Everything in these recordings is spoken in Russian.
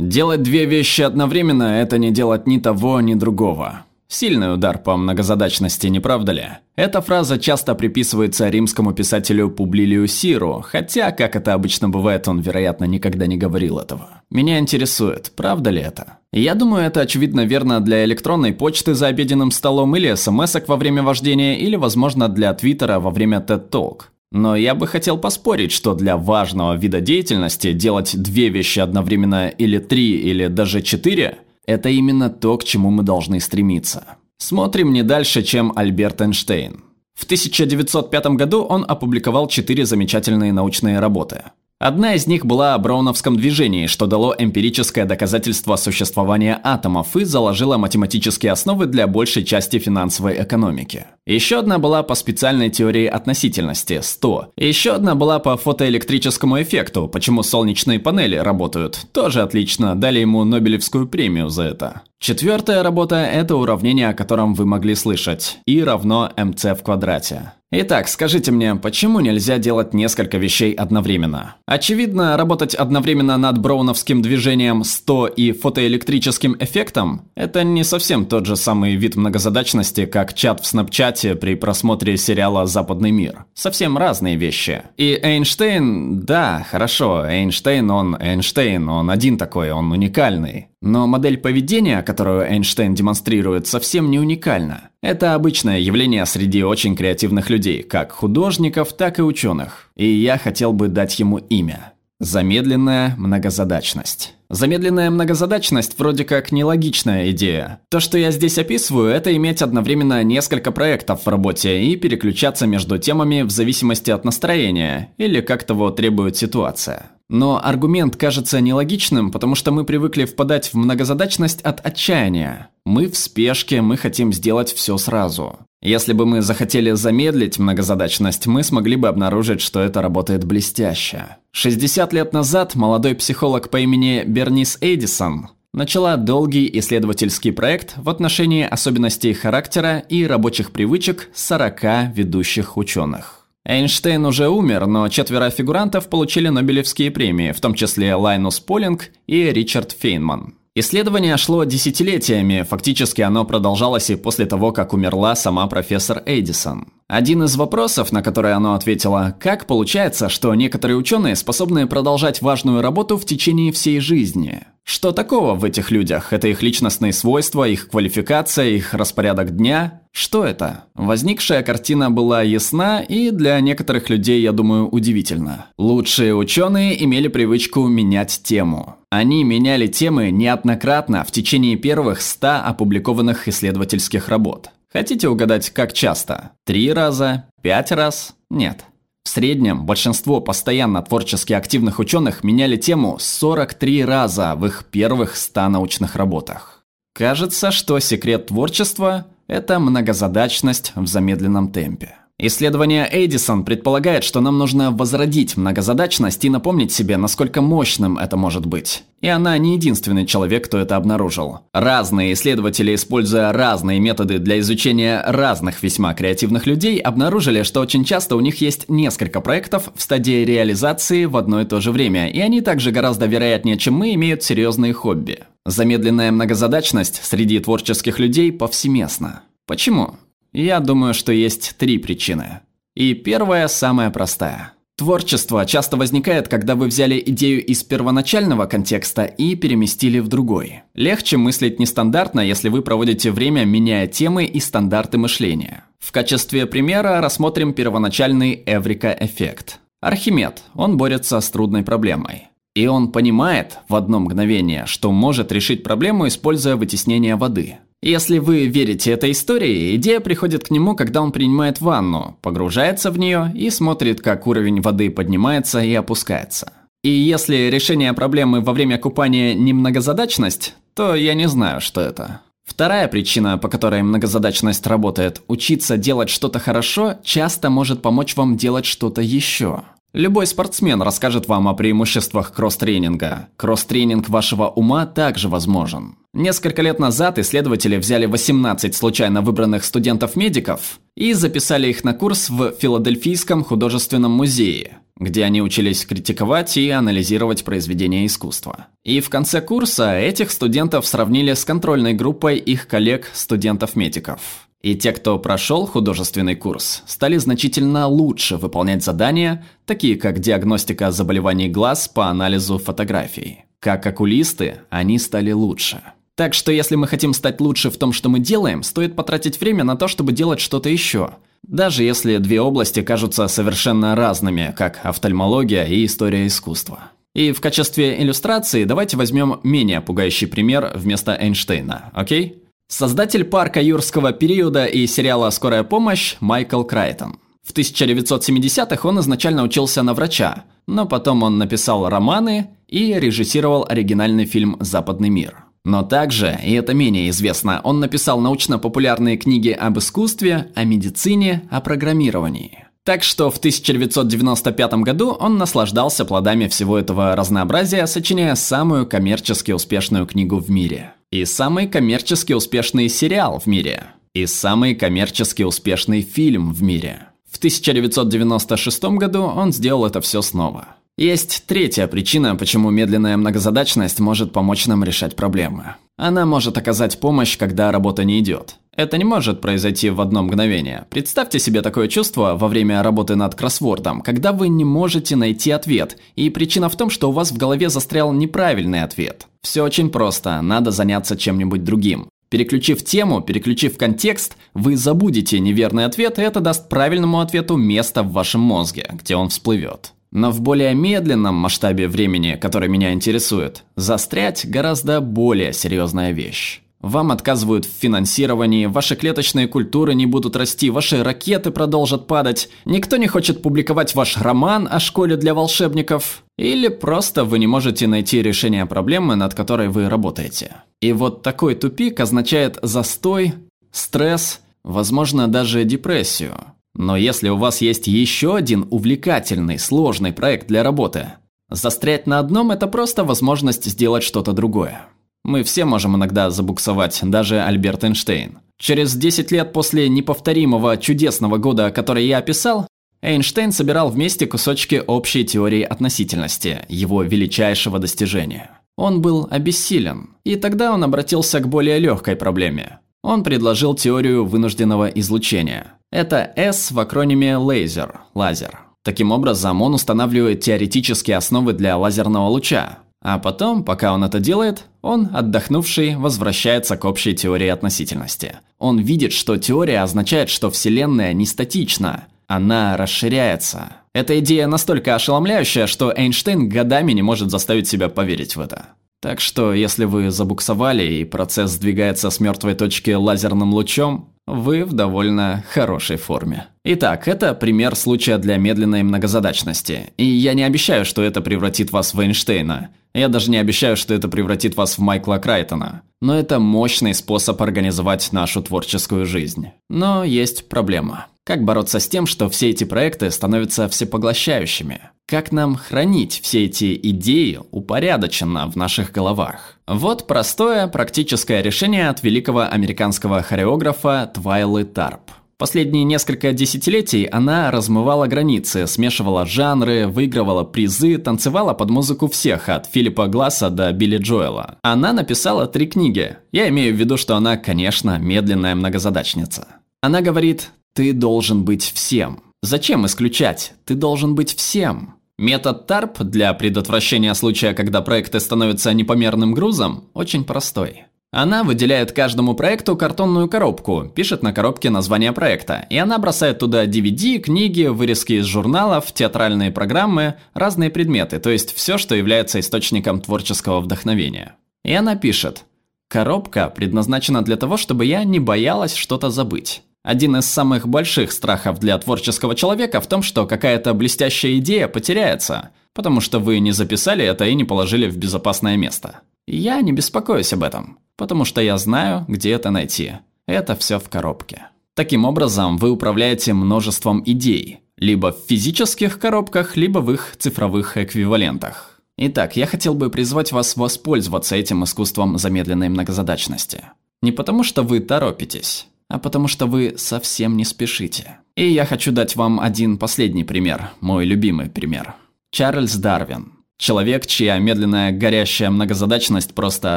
Делать две вещи одновременно – это не делать ни того, ни другого. Сильный удар по многозадачности, не правда ли? Эта фраза часто приписывается римскому писателю Публилию Сиру, хотя, как это обычно бывает, он, вероятно, никогда не говорил этого. Меня интересует, правда ли это? Я думаю, это очевидно верно для электронной почты за обеденным столом или смс во время вождения, или, возможно, для твиттера во время TED Talk. Но я бы хотел поспорить, что для важного вида деятельности делать две вещи одновременно или три, или даже четыре – это именно то, к чему мы должны стремиться. Смотрим не дальше, чем Альберт Эйнштейн. В 1905 году он опубликовал четыре замечательные научные работы. Одна из них была о броуновском движении, что дало эмпирическое доказательство существования атомов и заложило математические основы для большей части финансовой экономики. Еще одна была по специальной теории относительности – 100. Еще одна была по фотоэлектрическому эффекту, почему солнечные панели работают. Тоже отлично, дали ему Нобелевскую премию за это. Четвертая работа – это уравнение, о котором вы могли слышать. И равно mc в квадрате. Итак, скажите мне, почему нельзя делать несколько вещей одновременно? Очевидно, работать одновременно над броуновским движением 100 и фотоэлектрическим эффектом – это не совсем тот же самый вид многозадачности, как чат в снапчате при просмотре сериала «Западный мир». Совсем разные вещи. И Эйнштейн, да, хорошо, Эйнштейн, он Эйнштейн, он один такой, он уникальный. Но модель поведения, которую Эйнштейн демонстрирует, совсем не уникальна. Это обычное явление среди очень креативных людей, как художников, так и ученых. И я хотел бы дать ему имя. Замедленная многозадачность. Замедленная многозадачность вроде как нелогичная идея. То, что я здесь описываю, это иметь одновременно несколько проектов в работе и переключаться между темами в зависимости от настроения или как того требует ситуация. Но аргумент кажется нелогичным, потому что мы привыкли впадать в многозадачность от отчаяния. Мы в спешке, мы хотим сделать все сразу. Если бы мы захотели замедлить многозадачность, мы смогли бы обнаружить, что это работает блестяще. 60 лет назад молодой психолог по имени Бернис Эдисон начала долгий исследовательский проект в отношении особенностей характера и рабочих привычек 40 ведущих ученых. Эйнштейн уже умер, но четверо фигурантов получили Нобелевские премии, в том числе Лайнус Полинг и Ричард Фейнман. Исследование шло десятилетиями, фактически оно продолжалось и после того, как умерла сама профессор Эдисон. Один из вопросов, на который оно ответило, как получается, что некоторые ученые способны продолжать важную работу в течение всей жизни? Что такого в этих людях? Это их личностные свойства, их квалификация, их распорядок дня? Что это? Возникшая картина была ясна и для некоторых людей, я думаю, удивительна. Лучшие ученые имели привычку менять тему. Они меняли темы неоднократно в течение первых 100 опубликованных исследовательских работ. Хотите угадать, как часто? Три раза? Пять раз? Нет. В среднем большинство постоянно творчески активных ученых меняли тему 43 раза в их первых 100 научных работах. Кажется, что секрет творчества – это многозадачность в замедленном темпе. Исследование Эдисон предполагает, что нам нужно возродить многозадачность и напомнить себе, насколько мощным это может быть. И она не единственный человек, кто это обнаружил. Разные исследователи, используя разные методы для изучения разных весьма креативных людей, обнаружили, что очень часто у них есть несколько проектов в стадии реализации в одно и то же время, и они также гораздо вероятнее, чем мы, имеют серьезные хобби. Замедленная многозадачность среди творческих людей повсеместна. Почему? Я думаю, что есть три причины. И первая самая простая. Творчество часто возникает, когда вы взяли идею из первоначального контекста и переместили в другой. Легче мыслить нестандартно, если вы проводите время, меняя темы и стандарты мышления. В качестве примера рассмотрим первоначальный Эврика-эффект. Архимед, он борется с трудной проблемой. И он понимает в одно мгновение, что может решить проблему, используя вытеснение воды. Если вы верите этой истории, идея приходит к нему, когда он принимает ванну, погружается в нее и смотрит, как уровень воды поднимается и опускается. И если решение проблемы во время купания не многозадачность, то я не знаю, что это. Вторая причина, по которой многозадачность работает, учиться делать что-то хорошо, часто может помочь вам делать что-то еще. Любой спортсмен расскажет вам о преимуществах кросс-тренинга. Кросс-тренинг вашего ума также возможен. Несколько лет назад исследователи взяли 18 случайно выбранных студентов-медиков и записали их на курс в Филадельфийском художественном музее. где они учились критиковать и анализировать произведения искусства. И в конце курса этих студентов сравнили с контрольной группой их коллег-студентов-медиков. И те, кто прошел художественный курс, стали значительно лучше выполнять задания, такие как диагностика заболеваний глаз по анализу фотографий. Как окулисты, они стали лучше. Так что если мы хотим стать лучше в том, что мы делаем, стоит потратить время на то, чтобы делать что-то еще. Даже если две области кажутся совершенно разными, как офтальмология и история искусства. И в качестве иллюстрации давайте возьмем менее пугающий пример вместо Эйнштейна, окей? Создатель парка юрского периода и сериала «Скорая помощь» Майкл Крайтон. В 1970-х он изначально учился на врача, но потом он написал романы и режиссировал оригинальный фильм «Западный мир». Но также, и это менее известно, он написал научно-популярные книги об искусстве, о медицине, о программировании. Так что в 1995 году он наслаждался плодами всего этого разнообразия, сочиняя самую коммерчески успешную книгу в мире. И самый коммерчески успешный сериал в мире. И самый коммерчески успешный фильм в мире. В 1996 году он сделал это все снова. Есть третья причина, почему медленная многозадачность может помочь нам решать проблемы. Она может оказать помощь, когда работа не идет. Это не может произойти в одно мгновение. Представьте себе такое чувство во время работы над кроссвордом, когда вы не можете найти ответ, и причина в том, что у вас в голове застрял неправильный ответ. Все очень просто, надо заняться чем-нибудь другим. Переключив тему, переключив контекст, вы забудете неверный ответ, и это даст правильному ответу место в вашем мозге, где он всплывет. Но в более медленном масштабе времени, который меня интересует, застрять гораздо более серьезная вещь. Вам отказывают в финансировании, ваши клеточные культуры не будут расти, ваши ракеты продолжат падать, никто не хочет публиковать ваш роман о школе для волшебников, или просто вы не можете найти решение проблемы, над которой вы работаете. И вот такой тупик означает застой, стресс, возможно даже депрессию. Но если у вас есть еще один увлекательный, сложный проект для работы, застрять на одном – это просто возможность сделать что-то другое. Мы все можем иногда забуксовать, даже Альберт Эйнштейн. Через 10 лет после неповторимого чудесного года, который я описал, Эйнштейн собирал вместе кусочки общей теории относительности, его величайшего достижения. Он был обессилен, и тогда он обратился к более легкой проблеме. Он предложил теорию вынужденного излучения. Это S в акрониме LASER – лазер. Таким образом, он устанавливает теоретические основы для лазерного луча. А потом, пока он это делает, он, отдохнувший, возвращается к общей теории относительности. Он видит, что теория означает, что Вселенная не статична, она расширяется. Эта идея настолько ошеломляющая, что Эйнштейн годами не может заставить себя поверить в это. Так что, если вы забуксовали и процесс сдвигается с мертвой точки лазерным лучом, вы в довольно хорошей форме. Итак, это пример случая для медленной многозадачности. И я не обещаю, что это превратит вас в Эйнштейна. Я даже не обещаю, что это превратит вас в Майкла Крайтона. Но это мощный способ организовать нашу творческую жизнь. Но есть проблема. Как бороться с тем, что все эти проекты становятся всепоглощающими? Как нам хранить все эти идеи упорядоченно в наших головах? Вот простое практическое решение от великого американского хореографа Твайлы Тарп. Последние несколько десятилетий она размывала границы, смешивала жанры, выигрывала призы, танцевала под музыку всех, от Филиппа Гласса до Билли Джоэла. Она написала три книги. Я имею в виду, что она, конечно, медленная многозадачница. Она говорит, ты должен быть всем. Зачем исключать? Ты должен быть всем. Метод TARP для предотвращения случая, когда проекты становятся непомерным грузом, очень простой. Она выделяет каждому проекту картонную коробку, пишет на коробке название проекта, и она бросает туда DVD, книги, вырезки из журналов, театральные программы, разные предметы, то есть все, что является источником творческого вдохновения. И она пишет, коробка предназначена для того, чтобы я не боялась что-то забыть. Один из самых больших страхов для творческого человека в том, что какая-то блестящая идея потеряется, потому что вы не записали это и не положили в безопасное место. Я не беспокоюсь об этом, потому что я знаю, где это найти. Это все в коробке. Таким образом, вы управляете множеством идей, либо в физических коробках, либо в их цифровых эквивалентах. Итак, я хотел бы призвать вас воспользоваться этим искусством замедленной многозадачности. Не потому, что вы торопитесь, а потому что вы совсем не спешите. И я хочу дать вам один последний пример, мой любимый пример. Чарльз Дарвин. Человек, чья медленная горящая многозадачность просто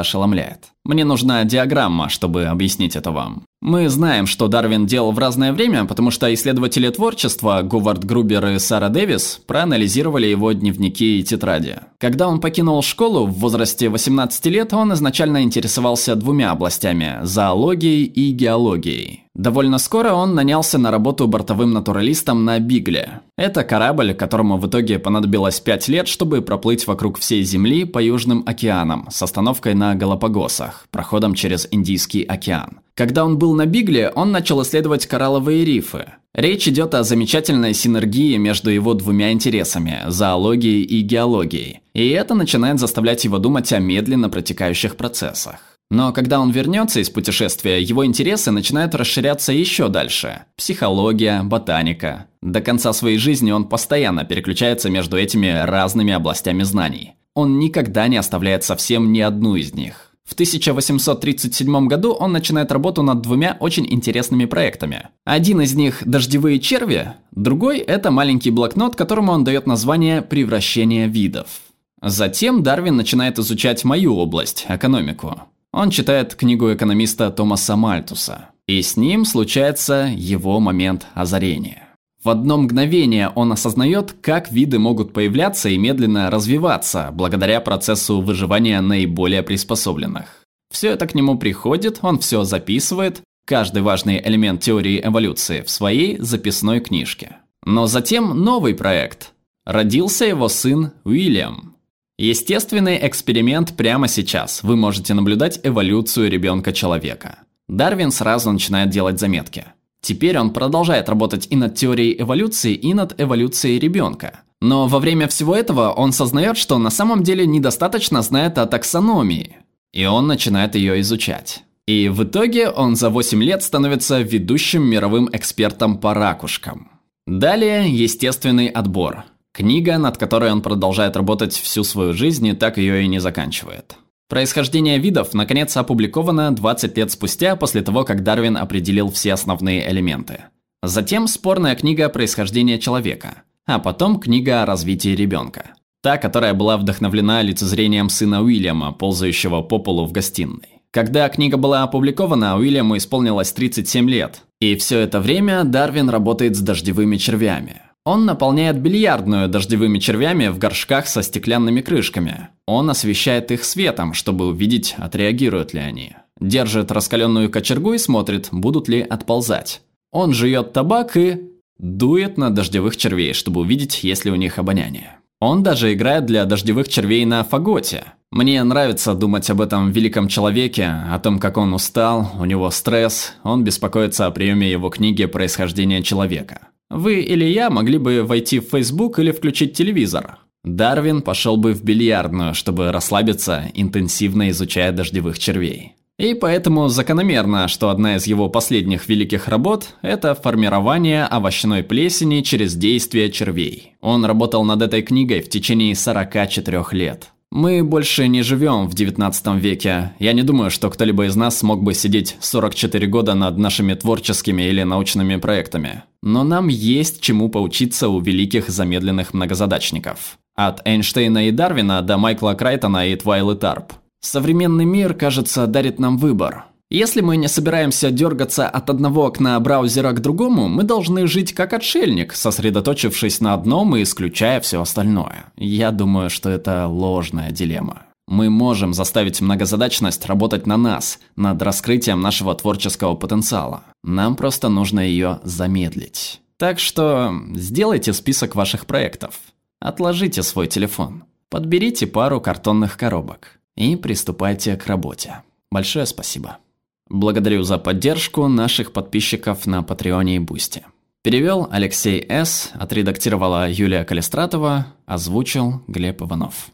ошеломляет. Мне нужна диаграмма, чтобы объяснить это вам. Мы знаем, что Дарвин делал в разное время, потому что исследователи творчества Говард Грубер и Сара Дэвис проанализировали его дневники и тетради. Когда он покинул школу в возрасте 18 лет, он изначально интересовался двумя областями – зоологией и геологией. Довольно скоро он нанялся на работу бортовым натуралистом на Бигле. Это корабль, которому в итоге понадобилось 5 лет, чтобы проплыть вокруг всей Земли по Южным океанам с остановкой на Галапагосах, проходом через Индийский океан. Когда он был на Бигле, он начал исследовать коралловые рифы. Речь идет о замечательной синергии между его двумя интересами – зоологией и геологией. И это начинает заставлять его думать о медленно протекающих процессах. Но когда он вернется из путешествия, его интересы начинают расширяться еще дальше. Психология, ботаника. До конца своей жизни он постоянно переключается между этими разными областями знаний. Он никогда не оставляет совсем ни одну из них. В 1837 году он начинает работу над двумя очень интересными проектами. Один из них – «Дождевые черви», другой – это маленький блокнот, которому он дает название «Превращение видов». Затем Дарвин начинает изучать мою область – экономику. Он читает книгу экономиста Томаса Мальтуса. И с ним случается его момент озарения. В одно мгновение он осознает, как виды могут появляться и медленно развиваться благодаря процессу выживания наиболее приспособленных. Все это к нему приходит, он все записывает, каждый важный элемент теории эволюции в своей записной книжке. Но затем новый проект. Родился его сын Уильям, Естественный эксперимент прямо сейчас. Вы можете наблюдать эволюцию ребенка-человека. Дарвин сразу начинает делать заметки. Теперь он продолжает работать и над теорией эволюции, и над эволюцией ребенка. Но во время всего этого он сознает, что на самом деле недостаточно знает о таксономии. И он начинает ее изучать. И в итоге он за 8 лет становится ведущим мировым экспертом по ракушкам. Далее естественный отбор – Книга, над которой он продолжает работать всю свою жизнь и так ее и не заканчивает. Происхождение видов, наконец, опубликовано 20 лет спустя после того, как Дарвин определил все основные элементы. Затем спорная книга «Происхождение человека», а потом книга о развитии ребенка. Та, которая была вдохновлена лицезрением сына Уильяма, ползающего по полу в гостиной. Когда книга была опубликована, Уильяму исполнилось 37 лет. И все это время Дарвин работает с дождевыми червями. Он наполняет бильярдную дождевыми червями в горшках со стеклянными крышками. Он освещает их светом, чтобы увидеть, отреагируют ли они. Держит раскаленную кочергу и смотрит, будут ли отползать. Он жует табак и дует на дождевых червей, чтобы увидеть, есть ли у них обоняние. Он даже играет для дождевых червей на фаготе. Мне нравится думать об этом великом человеке, о том, как он устал, у него стресс, он беспокоится о приеме его книги «Происхождение человека». Вы или я могли бы войти в Facebook или включить телевизор. Дарвин пошел бы в бильярдную, чтобы расслабиться, интенсивно изучая дождевых червей. И поэтому закономерно, что одна из его последних великих работ – это формирование овощной плесени через действие червей. Он работал над этой книгой в течение 44 лет. Мы больше не живем в 19 веке. Я не думаю, что кто-либо из нас смог бы сидеть 44 года над нашими творческими или научными проектами. Но нам есть чему поучиться у великих замедленных многозадачников. От Эйнштейна и Дарвина до Майкла Крайтона и Твайлы Тарп. Современный мир, кажется, дарит нам выбор. Если мы не собираемся дергаться от одного окна браузера к другому, мы должны жить как отшельник, сосредоточившись на одном и исключая все остальное. Я думаю, что это ложная дилемма. Мы можем заставить многозадачность работать на нас, над раскрытием нашего творческого потенциала. Нам просто нужно ее замедлить. Так что сделайте список ваших проектов. Отложите свой телефон. Подберите пару картонных коробок. И приступайте к работе. Большое спасибо. Благодарю за поддержку наших подписчиков на Patreon е и Boosty. Перевел Алексей С., отредактировала Юлия Калистратова, озвучил Глеб Иванов.